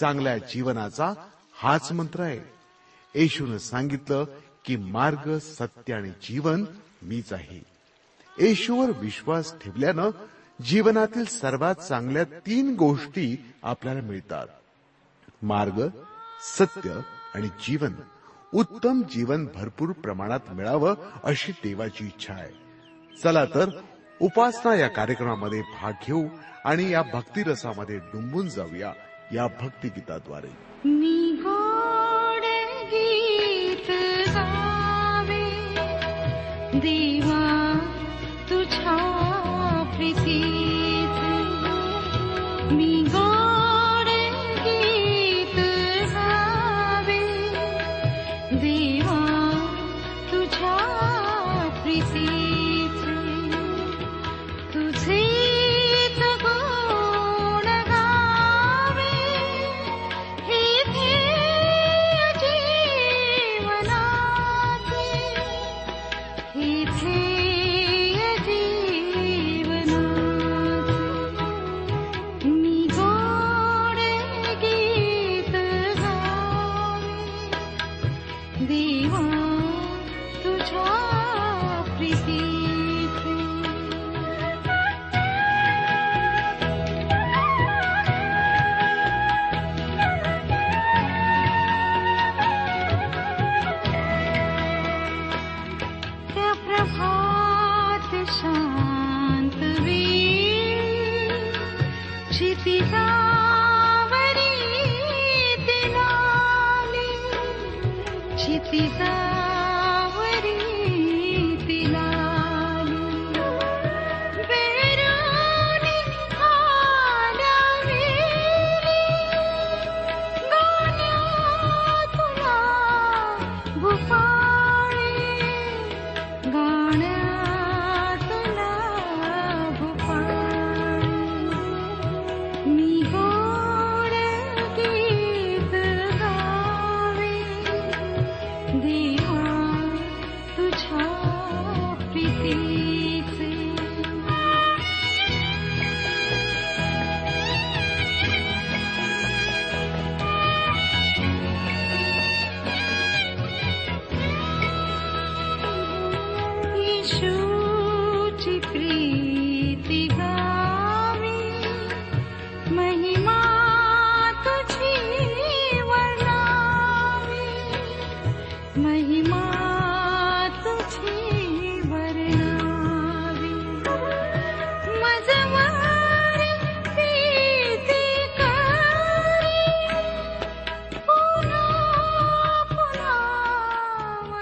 चांगल्या जीवनाचा हाच मंत्र आहे. येशून सांगितलं की मार्ग सत्य आणि जीवन मीच आहे. येशूवर विश्वास ठेवल्यानं जीवनातील सर्वात चांगल्या तीन गोष्टी आपल्याला मिळतात. मार्ग सत्य आणि जीवन. उत्तम जीवन भरपूर प्रमाणात मिळावं अशी देवाची इच्छा आहे. चला तर उपासना या कार्यक्रमामध्ये भाग घेऊ आणि या भक्तिरसामध्ये डुंबून जाऊया. या भक्तिगीताद्वारे. मी गोड गीत गावे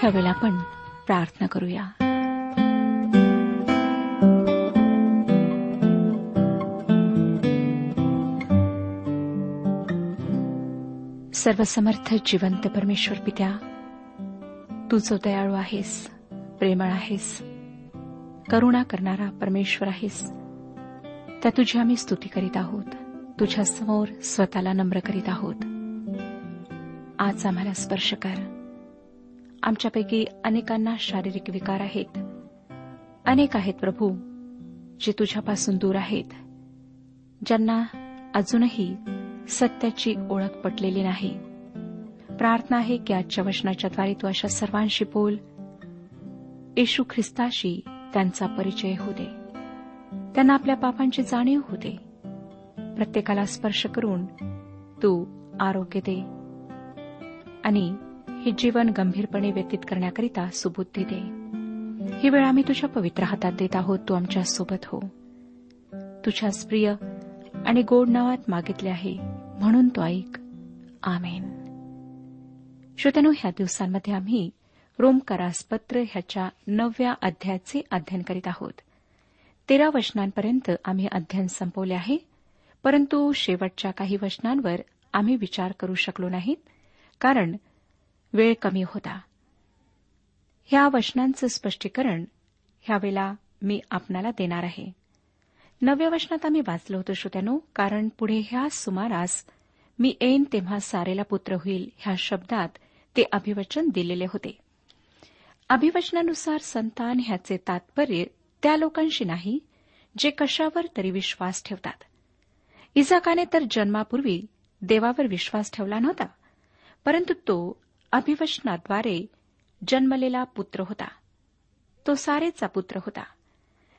ह्यावेळेला आपण प्रार्थना करूया. सर्वसमर्थ जिवंत परमेश्वर पित्या तू जो दयाळू आहेस प्रेमळ आहेस करुणा करणारा परमेश्वर आहेस त्या तुझी आम्ही स्तुती करीत आहोत. तुझ्या समोर स्वतःला नम्र करीत आहोत. आज आम्हाला स्पर्श कर. आमच्यापैकी अनेकांना शारीरिक विकार आहेत. अनेक आहेत प्रभू जे तुझ्यापासून दूर आहेत ज्यांना अजूनही सत्याची ओळख पटलेली नाही. प्रार्थना आहे की आजच्या वचनाच्याद्वारे तू अशा सर्वांशी बोल. येशू ख्रिस्ताशी त्यांचा परिचय होऊ दे. त्यांना आपल्या पापांची जाणीव होऊ दे. प्रत्येकाला स्पर्श करून तू आरोग्य दे. आणि हे जीवन गंभीरपणे व्यतीत करण्याकरिता सुबुद्धी दे. ही वेळ आम्ही तुझ्या पवित्र हातात देत आहोत. तू आमच्यासोबत हो. तुझ्याच प्रिय आणि गोड नावात मागितले आहे. म्हणून तो ऐक. आमेन. श्रोत्यानो ह्या दिवसांमध्ये आम्ही रोमकारासपत्र ह्याच्या नवव्या अध्यायाचे अध्ययन करीत आहोत. तेरा वचनांपर्यंत आम्ही अध्ययन संपवले आहे. परंतु शेवटच्या काही वचनांवर आम्ही विचार करू शकलो नाहीत. कारण वेळ कमी होता ह्या वचनांचं स्पष्टीकरण ह्यावेळेला मी आपणाला देणार आहे. नव्या वचनात आम्ही वाचलो होतो श्रोत्यानो कारण पुढे ह्या सुमारास मी येईन तेव्हा सारेला पुत्र होईल ह्या शब्दात ते अभिवचन दिलेले होते. अभिवचनानुसार संतान ह्याचे तात्पर्य त्या लोकांशी नाही जे कशावर तरी विश्वास ठेवतात. इजाकाने तर जन्मापूर्वी देवावर विश्वास ठेवला नव्हता परंतु तो अभिवशनाद्वारे जन्मलेला पुत्र होता. तो सारेचा पुत्र होता.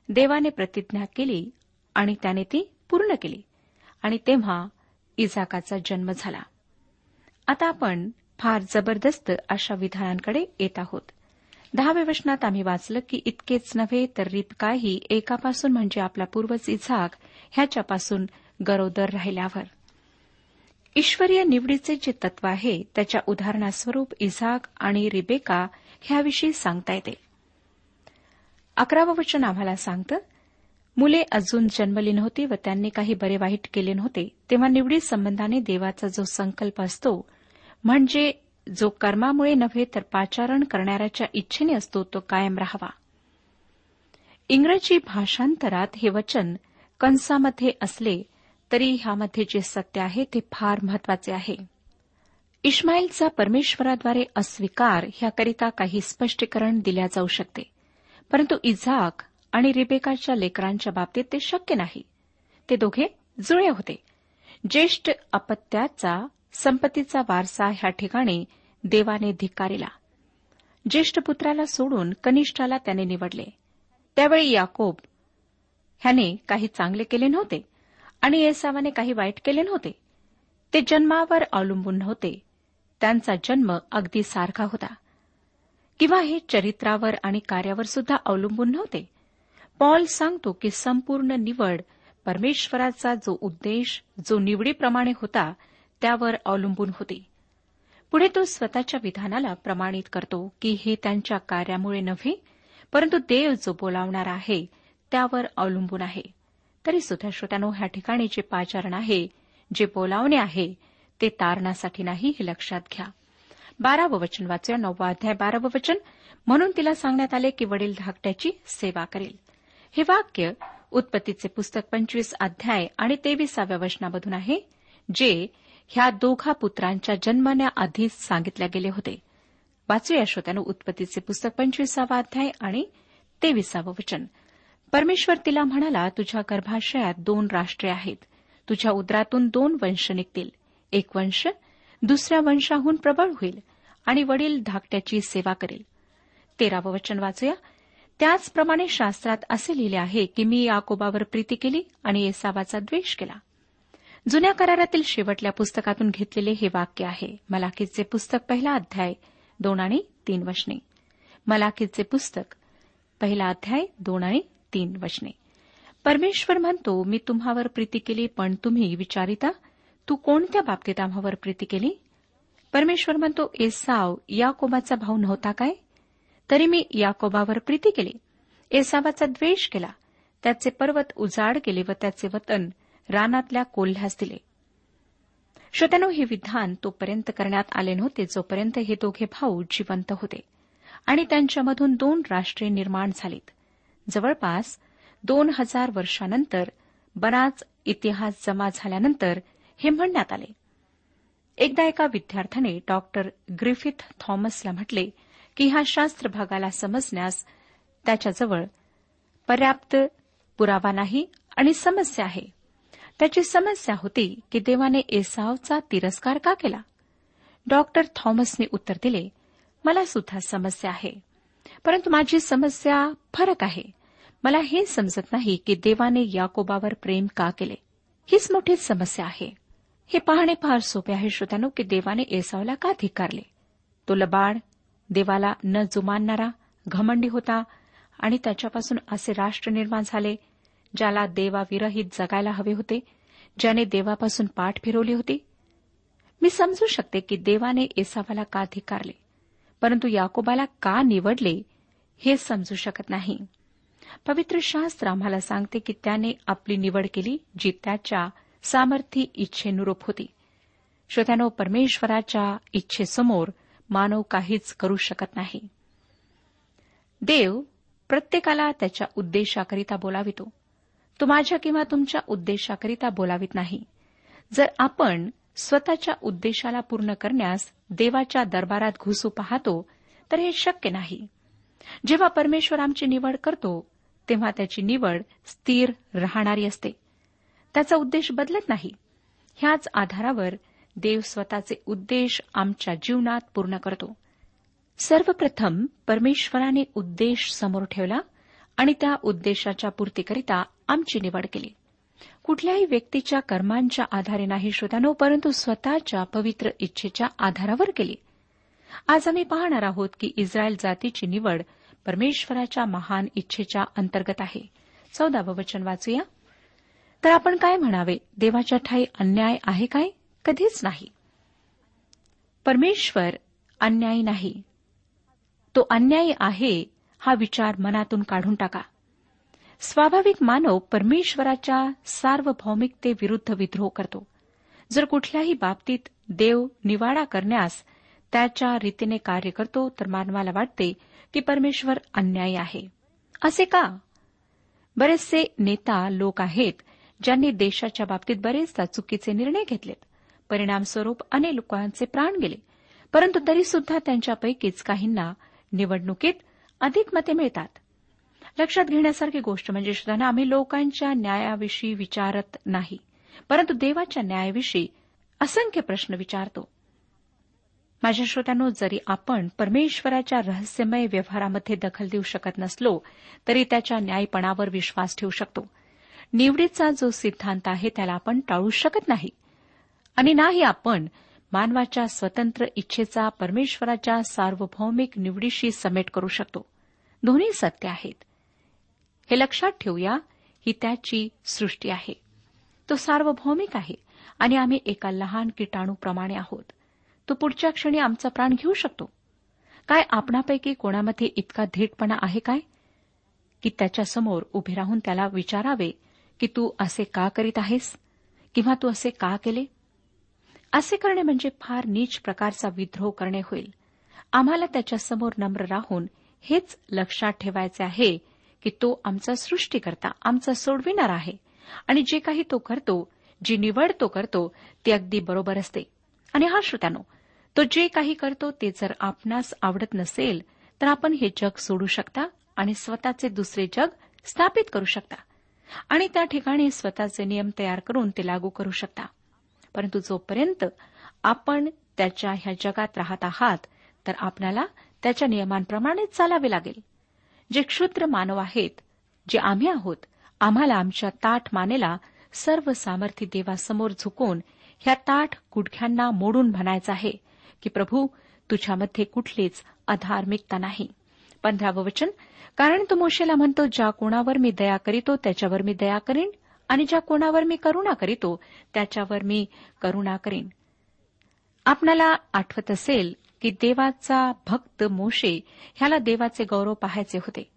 देवाने प्रतिज्ञा केली आणि त्याने ती पूर्ण केली. आणि तेव्हा इजाकाचा जन्म झाला. आता आपण फार जबरदस्त अशा विधानांकडे येत आहोत. दहाव्या वचनात आम्ही वाचलं की इतकेच नव्हे तर रिपकाही एकापासून म्हणजे आपला पूर्वज इझाक ह्याच्यापासून गरोदर राहिल्यावर. ईश्वरीय निवडीचे जे तत्व आहे त्याच्या उदाहरणास्वरूप इझाक आणि रिबेका ह्याविषयी सांगता येते. अकरावं वचन आम्हाला सांगतं मुले अजून जन्मली नव्हती व त्यांनी काही बरे वाईट केले नव्हते तेव्हा निवडी संबंधाने देवाचा जो संकल्प असतो म्हणजे जो कर्मामुळे नव्हे तर पाचारण करणाऱ्याच्या इच्छेने असतो तो कायम राहावा. इंग्रजी भाषांतरात हे वचन कंसामध्ये असले तरी ह्यामध्ये जे सत्य आहे ते फार महत्त्वाचे आहे. इस्माईलचा परमेश्वराद्वारे अस्वीकार ह्याकरिता काही स्पष्टीकरण दिल्या जाऊ शकते. परंतु इझाक आणि रिबेकाच्या लेकरांच्या बाबतीत ते शक्य नाही. ते दोघे जुळे होते. ज्येष्ठ अपत्याचा संपत्तीचा वारसा ह्या ठिकाणी देवाने धिक्कारिला. ज्येष्ठ पुत्राला सोडून कनिष्ठाला त्याने निवडले. त्यावेळी याकोब ह्याने काही चांगले केले नव्हते. आणि एसावाने काही वाईट केले नव्हते. ते जन्मावर अवलंबून नव्हते. त्यांचा जन्म अगदी सारखा होता. किंवा हे चरित्रावर आणि कार्यावर सुद्धा अवलंबून नव्हते. पॉल सांगतो की संपूर्ण निवड परमेश्वराचा जो उद्देश जो निवडीप्रमाणे होता त्यावर अवलंबून होती. पुढे तो स्वतःच्या विधानाला प्रमाणित करतो की हे त्यांच्या कार्यामुळे नव्हे परंतु देव जो बोलावणार आहे त्यावर अवलंबून आहे. तरी सुद्धा श्रोत्यानो ह्या ठिकाणी जे पाचारण आहे जे बोलावणे आहे ते तारणासाठी नाही हे लक्षात घ्या. बारावं वचन वाचूया नववा अध्याय बारावं वचन. म्हणून तिला सांगण्यात आले की वडील धाकट्याची सेवा करेल. हे वाक्य उत्पत्तीचे पुस्तक पंचवीस अध्याय आणि तेविसाव्या वचनामधून आहे जे ह्या दोघा पुत्रांच्या जन्मण्याआधीच सांगितल्या गेले होते. वाचूया श्रोत्यानं उत्पत्तीचे पुस्तक पंचवीसावा अध्याय आणि तेविसावं वचन. परमेश्वर तिला म्हणाला तुझ्या गर्भाशयात दोन राष्ट्रे आहेत. तुझ्या उदरातून दोन वंश निघतील. एक वंश दुसऱ्या वंशाहून प्रबळ होईल आणि वडील धाकट्याची सेवा करेल. तेरावं वचन वाचूया. त्याचप्रमाणे शास्त्रात असे लिहिले आहे की मी याकोबावर प्रीती केली आणि येसावाचा द्वेष केला. जुन्या करारातील शेवटल्या पुस्तकातून घेतलेले हे वाक्य आहे मलाखीचे पुस्तक पहिला अध्याय दोन आणि तीन वचने. मलाखीचे पुस्तक पहिला अध्याय दोन आणि तीन वचने. परमेश्वर म्हणतो मी तुम्हावर प्रीती केली पण तुम्ही विचारिता तू कोणत्या बाबतीत आम्हावर प्रीती केली? परमेश्वर म्हणतो एसाव याकोबाचा भाऊ नव्हता काय? तरी मी याकोबावर प्रीती केली. एसावाचा द्वेष केला. त्याचे पर्वत उजाड केले व त्याचे वतन रानातल्या कोल्ह्यास दिले. श्रोत्यानो हे विधान तोपर्यंत करण्यात आले नव्हते जोपर्यंत हे दोघे भाऊ जिवंत होते आणि त्यांच्यामधून दोन राष्ट्रे निर्माण झालीत. जवळपास दोन हजार वर्षानंतर बराच इतिहास जमा झाल्यानंतर हे म्हणण्यात आले. एकदा एका विद्यार्थ्याने डॉक्टर ग्रिफिथ थॉमसला म्हटले की ह्या शास्त्र भागाला समजण्यास त्याच्याजवळ पर्याप्त पुरावा नाही आणि समस्या आहे. त्याची समस्या होती की देवाने एसावचा तिरस्कार का केला? डॉक्टर थॉमसने उत्तर दिले मला सुद्धा समस्या आहे परंतु माझी समस्या फरक आहे. मला हे समजत नाही की देवाने याकोबावर प्रेम का केले. हीच मोठी समस्या आहे. हे पाहणे फार सोपे आहे श्रोत्यानो की देवाने एसावला का धिकारले? तो लबाड देवाला न जुमानणारा घमंडी होता आणि त्याच्यापासून असे राष्ट्र निर्माण झाले ज्याला देवाविरहित जगायला हवे होते ज्याने देवापासून पाठ फिरवली होती. मी समजू शकते की देवाने एसावाला का धिकारले परंतु याकोबाला का निवडले हे समजू शकत नाही. पवित्र शास्त्र आम्हाला सांगते की त्याने आपली निवड केली जी त्याच्या सामर्थ्य इच्छेनुरूप होती. श्रोत्यानो परमेश्वराच्या इच्छेसमोर मानव काहीच करू शकत नाही. देव प्रत्येकाला त्याच्या उद्देशाकरिता बोलावितो. तो माझ्या किंवा तुमच्या उद्देशाकरिता बोलावित नाही. जर आपण स्वतःच्या उद्देशाला पूर्ण करण्यास देवाच्या दरबारात घुसू पाहतो तर हे शक्य नाही. जेव्हा परमेश्वर आमची निवड करतो तेव्हा त्याची निवड स्थिर राहणारी असते. त्याचा उद्देश बदलत नाही. ह्याच आधारावर देव स्वतःचे उद्देश आमच्या जीवनात पूर्ण करतो. सर्वप्रथम परमेश्वराने उद्देश समोर ठेवला आणि त्या उद्देशाच्या पूर्तीकरिता आमची निवड केली. कुठल्याही व्यक्तीच्या कर्मांच्या आधारे नाही श्रोतानो परंतु स्वतःच्या पवित्र इच्छेच्या आधारावर केली. आज आम्ही पाहणार आहोत की इस्रायल जातीची निवड परमेश्वराच्या महान इच्छेच्या अंतर्गत आहे. चौदावं वचन वाचूया. तर आपण काय म्हणावे? देवाच्या ठाई अन्याय आहे काय? कधीच नाही. परमेश्वर अन्यायी नाही. तो अन्यायी आहे हा विचार मनातून काढून टाका. स्वाभाविक मानव परमेश्वराच्या सार्वभौमिकतेविरुद्ध विद्रोह करतो. जर कुठल्याही बाबतीत देव निवाडा करण्यास त्याच्या रीतीने कार्य करतो तर मानवाला वाटते की परमेश्वर अन्यायी आहे. असे का? बरेचसे नेता लोक आहेत ज्यांनी देशाच्या बाबतीत बरेचदा चुकीचे निर्णय घेतलेत. परिणामस्वरूप अनेक लोकांचे प्राण गेले परंतु तरीसुद्धा त्यांच्यापैकीच काहींना निवडणुकीत अधिक मते मिळतात. लक्षात घेण्यासारखी गोष्ट म्हणजे सुद्धा आम्ही लोकांच्या न्यायाविषयी विचारत नाही परंतु देवाच्या न्यायाविषयी असंख्य प्रश्न विचारतो. माझ्या श्रोत्यानो जरी आपण परमेश्वराच्या रहस्यमय व्यवहारामध्ये दखल देऊ शकत नसलो तरी त्याच्या न्यायपणावर विश्वास ठेवू शकतो. निवडीचा जो सिद्धांत आहे त्याला आपण टाळू शकत नाही. आणि नाही आपण मानवाच्या स्वतंत्र इच्छेचा परमेश्वराच्या सार्वभौमिक निवडीशी समेट करू शकतो. दोन्ही सत्य आहेत. हे लक्षात ठेवूया ही त्याची सृष्टी आहे. तो सार्वभौमिक आहे आणि आम्ही एका लहान किटाणूप्रमाणे आहोत. तो पुढच्या क्षणी आमचा प्राण घेऊ शकतो? काय आपणापैकी कोणामध्ये इतका धीटपणा आहे काय? की त्याच्यासमोर उभे राहून त्याला विचारावे की तू असे का करीत आहेस? किंवा तू असे का केले? असे करणे म्हणजे फार नीच प्रकारचा विद्रोह करणे होईल. आम्हाला त्याच्यासमोर नम्र राहून हेच लक्षात ठेवायचे आहे की तो आमचा सृष्टीकर्ता आमचा सोडविणार आहे. आणि जे काही तो करतो जी निवड तो करतो ती अगदी बरोबर असते. आणि हा श्रोत्यानो तो जे काही करतो ते जर आपणास आवडत नसेल तर आपण हे जग सोडू शकता आणि स्वतःचे दुसरे जग स्थापित करू शकता. आणि त्या ठिकाणी स्वतःचे नियम तयार करून ते लागू करू शकता. परंतु जोपर्यंत आपण त्याच्या ह्या जगात राहत आहात तर आपल्याला त्याच्या नियमांप्रमाणेच चालावे लागेल. जे क्षुद्र मानव आहेत जे आम्ही आहोत आम्हाला आमच्या ताठ मानेला सर्व सामर्थ्य देवासमोर झुकून ह्या ताठ गुडघ्यांना मोडून म्हणायचं आहे. की प्रभू तुझ्यामध्ये कुठलीच अधार्मिकता नाही. पंधरावं वचन कारण तो मोशेला म्हणतो ज्या कोणावर मी दया करीतो त्याच्यावर मी दया करीन आणि ज्या कोणावर मी करुणा करीतो त्याच्यावर मी करुणा करीन. आपणाला आठवत असेल की देवाचा भक्त मोशे ह्याला देवाचे गौरव पाहायचे होते.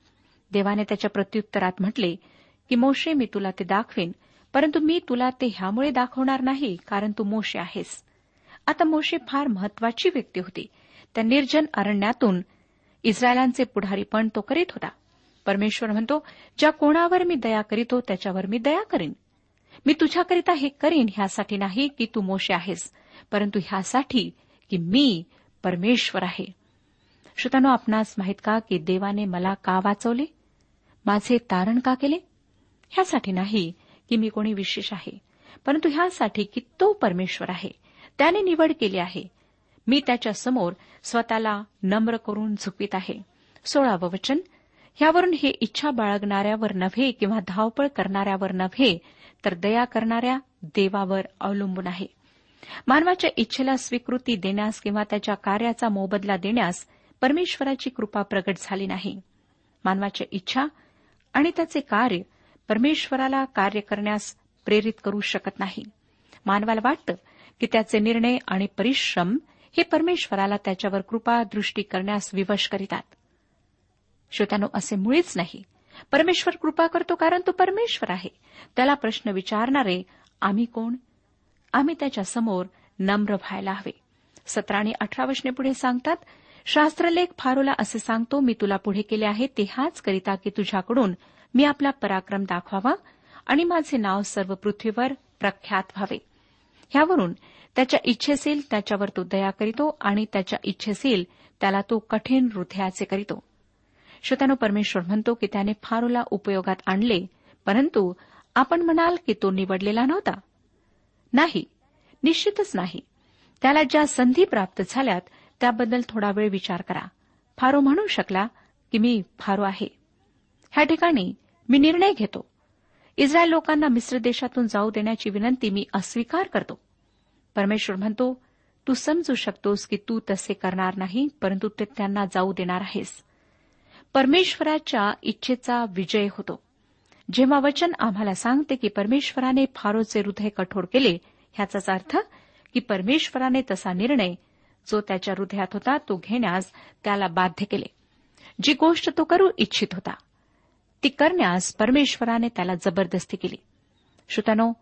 देवाने त्याच्या प्रत्युत्तरात म्हटले की मोशे मी तुला ते दाखवेन परंतु मी तुला ते ह्यामुळे दाखवणार नाही कारण तू मोशे आहेस. आता मोशे फार महत्वाची व्यक्ती होती. त्या निर्जन अरण्यातून इस्रायलांचे पुढारीपण तो करीत होता. परमेश्वर म्हणतो ज्या कोणावर मी दया करीतो त्याच्यावर मी दया करीन. मी तुझ्याकरिता हे करीन ह्यासाठी नाही की तू मोशे आहेस परंतु ह्यासाठी की मी परमेश्वर आहे. श्रोतानो आपणास माहीत का की देवाने मला का वाचवले? माझे तारण का केले? ह्यासाठी नाही की मी कोणी विशेष आहे परंतु ह्यासाठी की तो परमेश्वर आहे. त्याने निवड केली आहे. मी त्याच्यासमोर स्वतःला नम्र करून झुकवीत आहे. सोळावं वचन. यावरून हे इच्छा बाळगणाऱ्यावर नव्हे किंवा धावपळ करणाऱ्यावर नव्हे तर दया करणाऱ्या देवावर अवलंबून आहे. मानवाच्या इच्छेला स्वीकृती देण्यास किंवा त्याच्या कार्याचा मोबदला देण्यास परमेश्वराची कृपा प्रगट झाली नाही. मानवाच्या इच्छा आणि त्याचे कार्य परमेश्वराला कार्य करण्यास प्रेरित करू शकत नाही. मानवाला वाटतं की त्याचे निर्णय आणि परिश्रम हे परमेश्वराला त्याच्यावर कृपा दृष्टी करण्यास विवश करीतात. श्रोत्यानो असे मुळीच नाही. परमेश्वर कृपा करतो कारण तो परमेश्वर आहे. त्याला प्रश्न विचारणारे आम्ही कोण? आम्ही त्याच्यासमोर नम्र व्हायला हवे. सतरा आणि अठरा वशने पुढे सांगतात शास्त्रलेख फारोला असे सांगतो मी तुला पुढे केले आहे ते हाच करिता की तुझ्याकडून मी आपला पराक्रम दाखवावा आणि माझे नाव सर्व पृथ्वीवर प्रख्यात व्हावे. ह्यावरून त्याच्या इच्छेसील त्याच्यावर तो दया करीतो आणि त्याच्या इच्छेसील त्याला तो कठीण हृदयाचे करीतो. श्रोत्यानो परमेश्वर म्हणतो की त्याने फारूला उपयोगात आणले परंतु आपण म्हणाल की तो निवडलेला नव्हता. नाही निश्चितच नाही. त्याला ज्या संधी प्राप्त झाल्यात त्याबद्दल थोडा वेळ विचार करा. फारो म्हणू शकला की मी फारो आहे. ह्या ठिकाणी मी निर्णय घेतो. इस्रायल लोकांना मिस्र देशातून जाऊ देण्याची विनंती मी अस्वीकार करतो. परमेश्वर म्हणतो तू समजू शकतोस की तू तसे करणार नाही परंतु ते त्यांना जाऊ देणार आहेस. परमेश्वराच्या इच्छेचा विजय होतो. जेव्हा वचन आम्हाला सांगते की परमेश्वराने फारोचे हृदय कठोर केले ह्याचाच अर्थ की परमेश्वराने तसा निर्णय जो त्याच्या हृदयात होता तो घेण्यास त्याला बाध्य केले. जी गोष्ट तो करू इच्छित होता ती करण्यास परमेश्वराने त्याला जबरदस्ती केली. श्रोत्यानो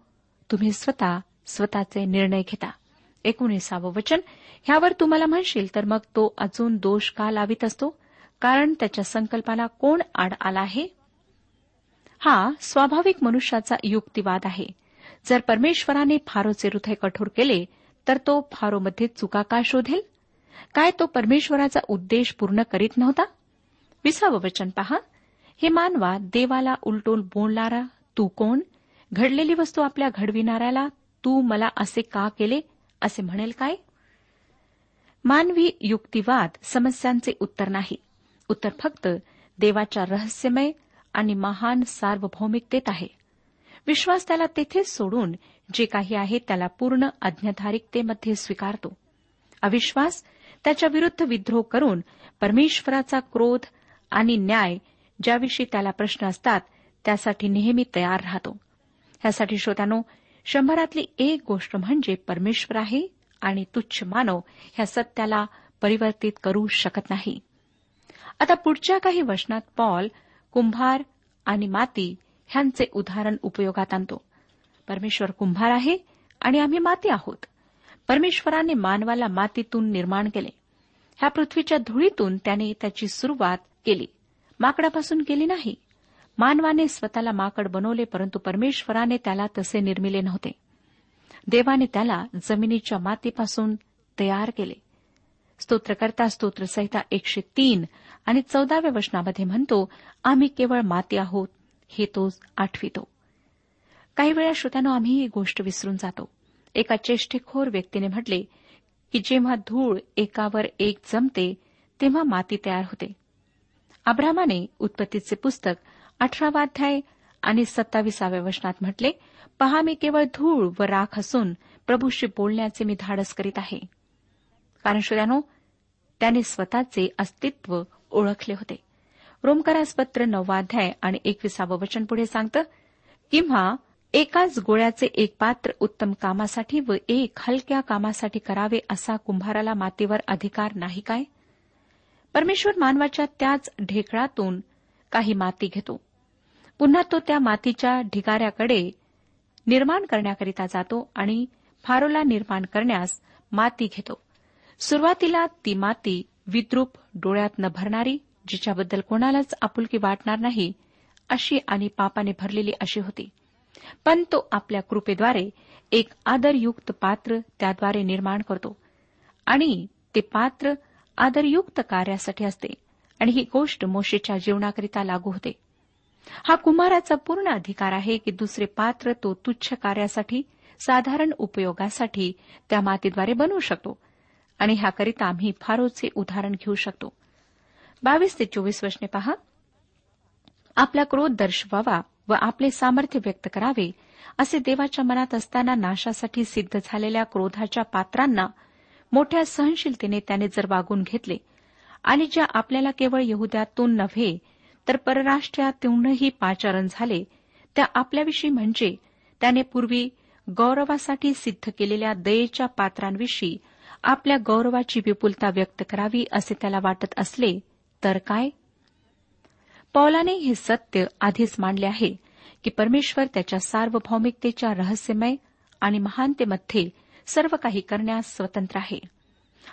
तुम्ही स्वतः स्वतःचे निर्णय घेता. एकोणीसावं वचन. ह्यावर तुम्हाला म्हणशील तर मग तो अजून दोष का लावित असतो? कारण त्याच्या संकल्पाला कोण आड आला आहे? हा स्वाभाविक मनुष्याचा युक्तिवाद आहे. जर परमेश्वराने फारोचे हृदय कठोर केले तर तो फारोमध्ये चुका का शोधेल? काय तो परमेश्वराचा उद्देश पूर्ण करीत नव्हता? विसावं वचन पहा. हे मानवा देवाला उलटून बोलणारा तू कोण? घडलेली वस्तू आपल्या घडविणाऱ्याला तू मला असे का केले? असे म्हणेल काय? मानवी युक्तिवाद समस्यांचे उत्तर नाही. उत्तर फक्त देवाच्या रहस्यमय आणि महान सार्वभौमिकतेत आहे. विश्वास त्याला तेथेच सोडून जे काही आहे त्याला पूर्ण अज्ञधारिकतेमध्ये स्वीकारतो. अविश्वास त्याच्या विरुद्ध विद्रोह करून परमेश्वराचा क्रोध आणि न्याय ज्याविषयी त्याला प्रश्न असतात त्यासाठी नेहमी तयार राहतो. ह्यासाठी श्रोत्यानो शंभरातली एक गोष्ट म्हणजे परमेश्वर आहे आणि तुच्छ मानव ह्या सत्याला परिवर्तित करू शकत नाही. आता पुढच्या काही वचनात पॉल कुंभार आणि माती ह्यांचे उदाहरण उपयोगात आणतो. परमेश्वर कुंभार आहे आणि आम्ही माती आहोत. परमेश्वराने मानवाला मातीतून निर्माण केले. ह्या पृथ्वीच्या धुळीतून त्याने त्याची सुरुवात केली. माकडापासून केली नाही. मानवाने स्वतःला माकड बनवले परंतु परमेश्वराने त्याला तसे निर्मिले नव्हते. देवाने त्याला जमिनीच्या मातीपासून तयार केले. स्तोत्रकर्ता स्तोत्रसहिता एकशे तीन आणि चौदाव्या वचनामध्ये म्हणतो आम्ही केवळ माती आहोत हे तो आठवितो. काही वेळा श्रोत्यानो आम्ही ही गोष्ट विसरून जातो. एका चेष्टेखोर व्यक्तीने म्हटले की जेव्हा धूळ एकावर एक जमते तेव्हा माती तयार होते. अब्रामाने उत्पत्तीचे पुस्तक अठरावा अध्याय आणि सत्ताविसाव्या वचनात म्हटले पहा मी केवळ धूळ व राख असून प्रभूशी बोलण्याचे मी धाडस करीत आहे. कारण श्रोत्यानो त्याने स्वतःचे अस्तित्व ओळखले होते. रोमकरास पत्र अध्याय आणि एकविसावं वचन पुढे सांगतं किंवा एकाच गोळ्याचे एक पात्र उत्तम कामासाठी व एक हलक्या कामासाठी करावे असा कुंभाराला मातीवर अधिकार नाही काय? परमेश्वर मानवाच्या त्याच ढेकळातून काही माती घेतो. पुन्हा तो त्या मातीच्या ढिगाऱ्याकडे निर्माण करण्याकरिता जातो आणि फारोला निर्माण करण्यास माती घेतो. सुरुवातीला ती माती विद्रूप डोळ्यात न भरणारी जिच्याबद्दल कोणालाच आपुलकी वाटणार नाही अशी आणि पापाने भरलेली अशी होती. पण तो आपल्या कृपेद्वारे एक आदरयुक्त पात्र त्याद्वारे निर्माण करतो. आणि ते पात्र आदरयुक्त कार्यासाठी असते. आणि ही गोष्ट मोशेच्या जीवनाकरिता लागू होते. हा कुमाराचा पूर्ण अधिकार आहे की दुसरे पात्र तो तुच्छ कार्यासाठी साधारण उपयोगासाठी त्या मातीद्वारे बनवू शकतो. आणि ह्याकरिता आम्ही फारोचे उदाहरण घेऊ शकतो. बावीस ते चोवीस वर्षने पहा. आपला क्रोध दर्शवावा व आपले सामर्थ्य व्यक्त करावे असे देवाच्या मनात असताना नाशासाठी सिद्ध झालेल्या क्रोधाच्या पात्रांना मोठ्या सहनशीलतेने त्याने जर वागून घेतले आणि ज्या आपल्याला केवळ यहुद्यातून नव्हे तर परराष्ट्रातूनही पाचारण झाले. त्या आपल्याविषयी म्हणजे त्याने पूर्वी गौरवासाठी सिद्ध केलेल्या दयेच्या पात्रांविषयी आपल्या गौरवाची विपुलता व्यक्त करावी असे त्याला वाटत असले तर काय? पौलाने हे सत्य आधीच मांडले आहे की परमेश्वर त्याच्या सार्वभौमिकतेच्या रहस्यमय आणि महानतेमध्ये सर्व काही करण्यास स्वतंत्र आहे.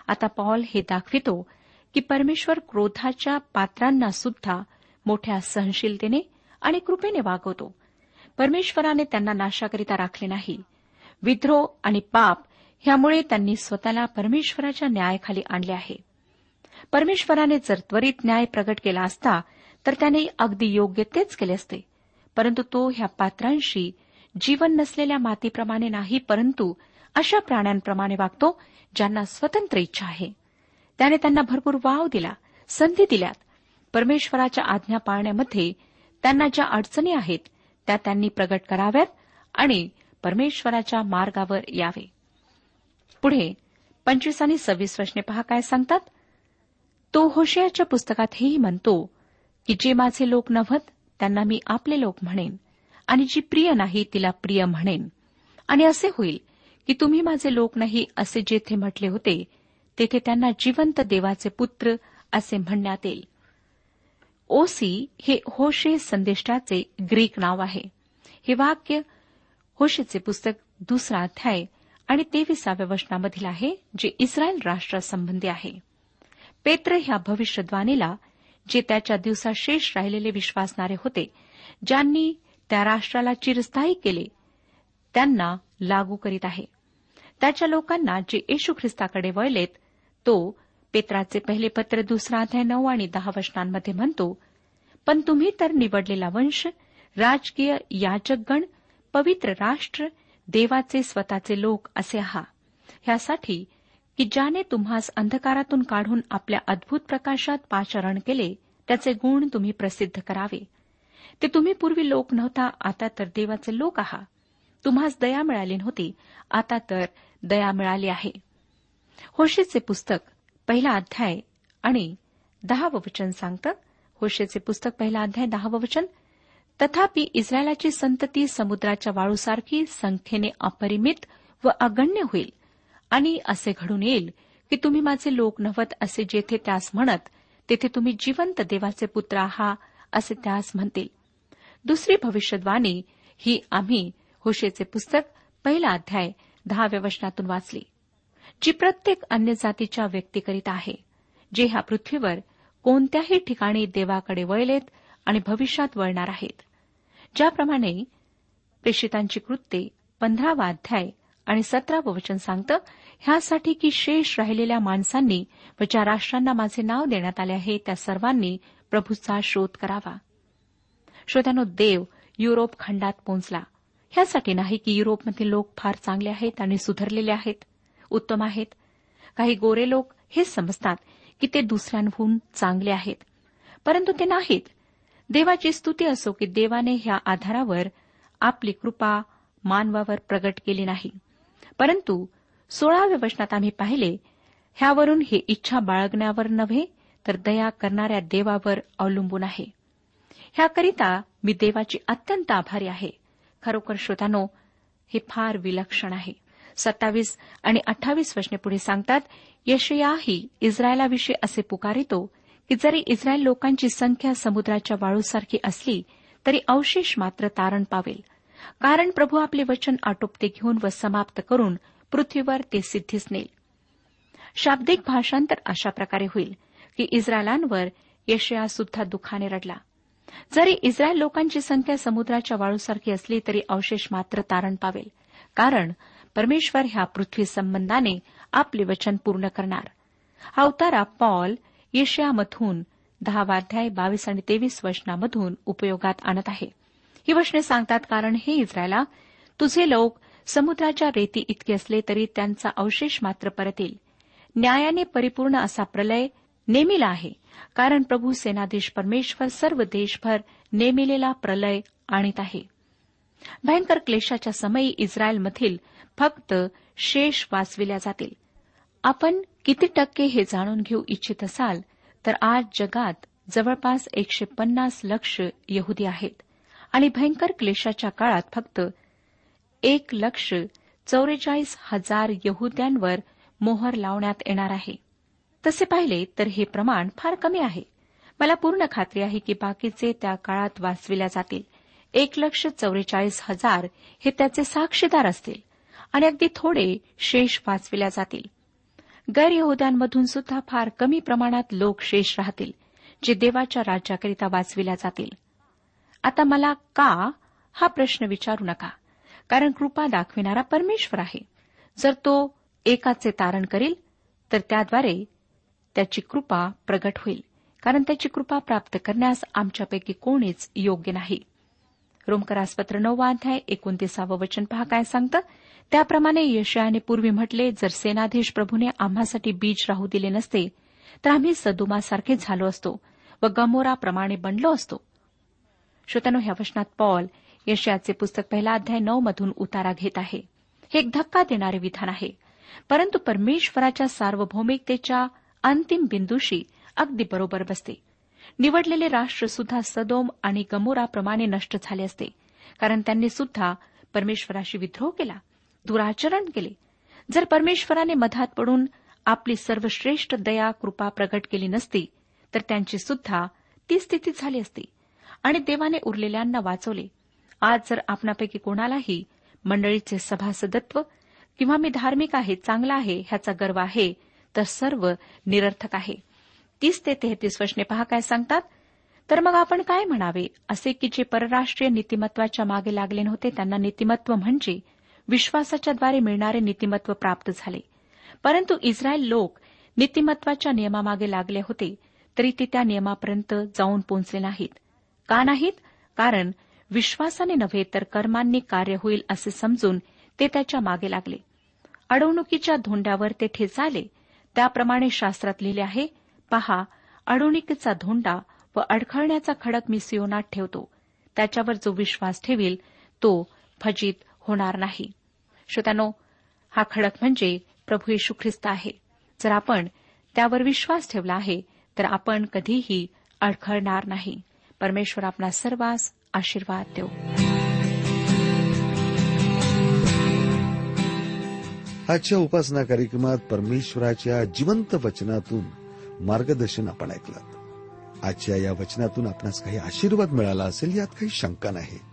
आता पॉल हे दाखवितो की परमेश्वर क्रोधाच्या पात्रांना सुद्धा मोठ्या सहनशीलतेने आणि कृपेने वागवतो. परमेश्वराने त्यांना नाशाकरिता राखले नाही. विद्रोह आणि पाप ह्यामुळे त्यांनी स्वतःला परमेश्वराच्या न्यायाखाली आणले आहे. परमेश्वराने जर त्वरित न्याय प्रगट केला असता तर त्याने अगदी योग्य तेच केले असते. परंतु तो ह्या पात्रांशी जीवन नसलेल्या मातीप्रमाणे नाही परंतु अशा प्राण्यांप्रमाणे वागतो ज्यांना स्वतंत्र इच्छा आहे. त्याने त्यांना भरपूर वाव दिला संधी दिल्यात परमेश्वराच्या आज्ञा पाळण्यामध्ये त्यांना ज्या अडचणी आहेत त्या त्यांनी प्रगट कराव्यात आणि परमेश्वराच्या मार्गावर यावे. पुढे पंचवीस आणि सव्वीस वर्षने पहा काय सांगतात. तो होशियाच्या पुस्तकात हेही म्हणतो की जे माझे लोक नव्हत त्यांना मी आपले लोक म्हणेन आणि जी प्रिय नाही तिला प्रिय म्हणेन. आणि असे होईल की तुम्ही माझे लोक नाही असे जेथे म्हटले होते तेथे त्यांना जिवंत देवाचे पुत्र असे म्हणण्यात येईल. ओसी हे होशे संदेष्टाचे ग्रीक नाव आहे. हे वाक्य होशेचे पुस्तक दुसरा अध्याय आणि तेविसाव्या वचनामधील आहे जे इस्रायल राष्ट्रासंबंधी आहे. पेत्र ह्या भविष्यद्वाणीला जे त्याच्या दिवसात शेष राहिलेले विश्वासणारे होते ज्यांनी त्या राष्ट्राला चिरस्थायी केले त्यांना लागू करीत आहे. त्याच्या लोकांना जे येशू ख्रिस्ताकडे वळलेत तो पेत्राचे पहिले पत्र दुसरा अध्याय नऊ आणि दहा वचनांमध्ये म्हणतो पण तुम्ही तर निवडलेला वंश राजकीय याचकगण पवित्र राष्ट्र देवाचे स्वतःचे लोक असे आहात ह्यासाठी की ज्याने तुम्हास अंधकारातून काढून आपल्या अद्भुत प्रकाशात पाचारण केले त्याचे गुण तुम्ही प्रसिद्ध करावे. ते तुम्ही पूर्वी लोक नव्हता आता तर देवाचे लोक आहात तुम्हास दया मिळाली नव्हती आता तर दया मिळाली आहे. होशेचे पुस्तक पहिला अध्याय आणि दहावं वचन सांगतं. होशेचे पुस्तक पहिला अध्याय दहावं वचन. तथापि इस्रायलाची संतती समुद्राच्या वाळूसारखी संख्येने अपरिमित व अगण्य होईल. आणि असे घडून येईल की तुम्ही माझे लोक नव्हत असे जेथे त्यास म्हणत तेथे तुम्ही जिवंत देवाचे पुत्र आहात असे त्यास म्हणतील. दुसरी भविष्यवाणी ही आम्ही होशेचे पुस्तक पहिला अध्याय दहाव्या वचनातून वाचली. जी प्रत्येक अन्य जातीच्या व्यक्तीकरीत आहे जे ह्या पृथ्वीवर कोणत्याही ठिकाणी देवाकडे वळलेत आणि भविष्यात वळणार आहेत. ज्याप्रमाणे प्रेषितांची कृत्ये पंधरावा अध्याय आणि सतरावं वचन सांगतं ह्यासाठी की शेष राहिलेल्या माणसांनी व ज्या राष्ट्रांना माझे नाव देण्यात आले आहे त्या सर्वांनी प्रभूचा शोध करावा. श्रोत्यानो देव युरोप खंडात पोहोचला. ह्यासाठी नाही की युरोपमधील लोक फार चांगले आहेत आणि सुधारलेले आहेत. उत्तम आहेत. काही गोरे लोक हेच समजतात की ते दुसऱ्यांहून चांगले आहेत. परंतु ते नाहीत. देवाची स्तुती असो की देवाने ह्या आधारावर आपली कृपा मानवावर प्रगट केली नाही. परंतु सोळाव्या वचनात आम्ही पाहिले ह्यावरून हे इच्छा बाळगण्यावर नव्हे तर दया करणाऱ्या देवावर अवलंबून आहे. ह्याकरिता मी देवाची अत्यंत आभारी आहे. खरोखर श्रोतानो हे फार विलक्षण आहे. सत्तावीस आणि अठ्ठावीस वचने पुढे सांगतात यशयाही इस्रायलाविषयी असे पुकारितो की जरी इस्रायल लोकांची संख्या समुद्राच्या वाळूसारखी असली तरी अवशेष मात्र तारण पावेल. कारण प्रभू आपले वचन आटोपते घेऊन व समाप्त करून पृथ्वीवर ते सिद्धीस नेल शाब्दिक भाषांतर अशा प्रकारे होईल की इस्रायलांवर यशया सुद्धा दुःखाने रडला. जरी इस्रायल लोकांची संख्या समुद्राच्या वाळूसारखी असली तरी अवशेष मात्र तारण पावेल. कारण परमेश्वर ह्या पृथ्वी संबंधाने आपले वचन पूर्ण करणार. हा उतारा पॉल येशयामधून दहावाध्याय बावीस आणि तेवीस वचनामधून उपयोगात आणत आहे. ही वचने सांगतात कारण हे इस्रायला तुझे लोक समुद्राच्या रेती इतके असले तरी त्यांचा अवशेष मात्र परत येईल न्यायाने परिपूर्ण असा प्रलय नेमिला आहे कारण प्रभू सेनाधीश परमेश्वर सर्व देशभर नेमिलेला प्रलय आणीत आहे. भयंकर क्लेशाच्या समयी इस्रायलमधील फक्त शेष वाचविल्या जातील. आपण किती टक्के हे जाणून घेऊ इच्छित असाल तर आज जगात जवळपास एकशे पन्नास लक्ष यहुदी आहेत. आणि भयंकर क्लेशाच्या काळात फक्त एक लक्ष चौवेचाळीस हजार यहुद्यांवर मोहर लावण्यात येणार आहे. तसे पाहिले तर हे प्रमाण फार कमी आहे. मला पूर्ण खात्री आहे की बाकीचे त्या काळात वाचविल्या जातील. एक लक्ष चौवेचाळीस हजार हे त्याचे साक्षीदार असतील. आणि अगदी थोडे शेष वाचविल्या जातील. गैरयहुद्यांमधून सुद्धा फार कमी प्रमाणात लोक शेष राहतील जे देवाच्या राज्याकरिता वाचविल्या जातील. आता मला का हा प्रश्न विचारू नका कारण कृपा दाखविणारा परमेश्वर आहे. जर तो एकाचे तारण करील तर त्याद्वारे त्याची कृपा प्रगट होईल कारण त्याची कृपा प्राप्त करण्यास आमच्यापैकी कोणीच योग्य नाही. रोमकरासपत्र नववा अध्याय एकोणतीसावं वचन पहा काय सांगतं? त्याप्रमाणे यशयाने पूर्वी म्हटले जर सेनाधीश प्रभूने आम्हासाठी बीज राहू दिले नसते तर आम्ही सदुमासारखे झालो असतो व गमोराप्रमाणे बनलो असतो. श्रोत्यानो ह्या वचनात पॉल यशयाचे पुस्तक पहिला अध्याय नऊ मधून उतारा घेत आहे. हे एक धक्का देणारे विधान आहे. परंतु परमेश्वराच्या सार्वभौमिकतेच्या अंतिम बिंदूशी अगदी बरोबर बसते. निवडलेले राष्ट्र सुद्धा सदोम आणि गमोराप्रमाणे नष्ट झाले असते कारण त्यांनी सुद्धा परमेश्वराशी विद्रोह केला. दुराचरण केले. जर परमेश्वराने मधात पडून आपली सर्वश्रेष्ठ दया कृपा प्रगट केली नसती तर त्यांची सुद्धा ती स्थिती झाली असती. आणि देवाने उरलेल्यांना वाचवले. आज जर आपणापैकी कोणालाही मंडळीचे सभासदत्व किंवा मी धार्मिक आहे चांगला आहे ह्याचा गर्व आहे तर सर्व निरर्थक आहे. तीस ते तेहतीस वचने पहा काय सांगतात? तर मग आपण काय म्हणावे? असे की जे परराष्ट्रीय नीतिमत्वाच्या मागे लागले नव्हते त्यांना नीतिमत्व म्हणजे विश्वासाच्याद्वारे मिळणारे नीतिमत्व प्राप्त झाले. परंतु इस्रायल लोक नीतिमत्वाच्या नियमामागे लागले होते तरी ते त्या नियमापर्यंत जाऊन पोहोचले नाहीत. का नाहीत? कारण विश्वासाने नव्हे तर कर्मांनी कार्य होईल असे समजून ते त्याच्यामागे लागले. अडवणुकीच्या धोंड्यावर ते ठेचाले. त्याप्रमाणे शास्त्रात लिहिले आहे पहा अडवणुकीचा धोंडा व अडखळण्याचा खडक मी सियोनात ठेवतो. त्याच्यावर जो विश्वास ठेवील तो फजित होणार नाही. श्रोत्यानो हा खडक म्हणजे प्रभू येशू ख्रिस्त आहे. जर आपण त्यावर विश्वास ठेवला आहे तर आपण कधीही अडखळणार नाही. परमेश्वर आपला सर्वांस आशीर्वाद देऊ. आजच्या उपासना कार्यक्रमात परमेश्वराच्या जिवंत वचनातून मार्गदर्शन आपण ऐकलं. आजच्या या वचनातून आपणास काही आशीर्वाद मिळाला असेल यात काही शंका नाही.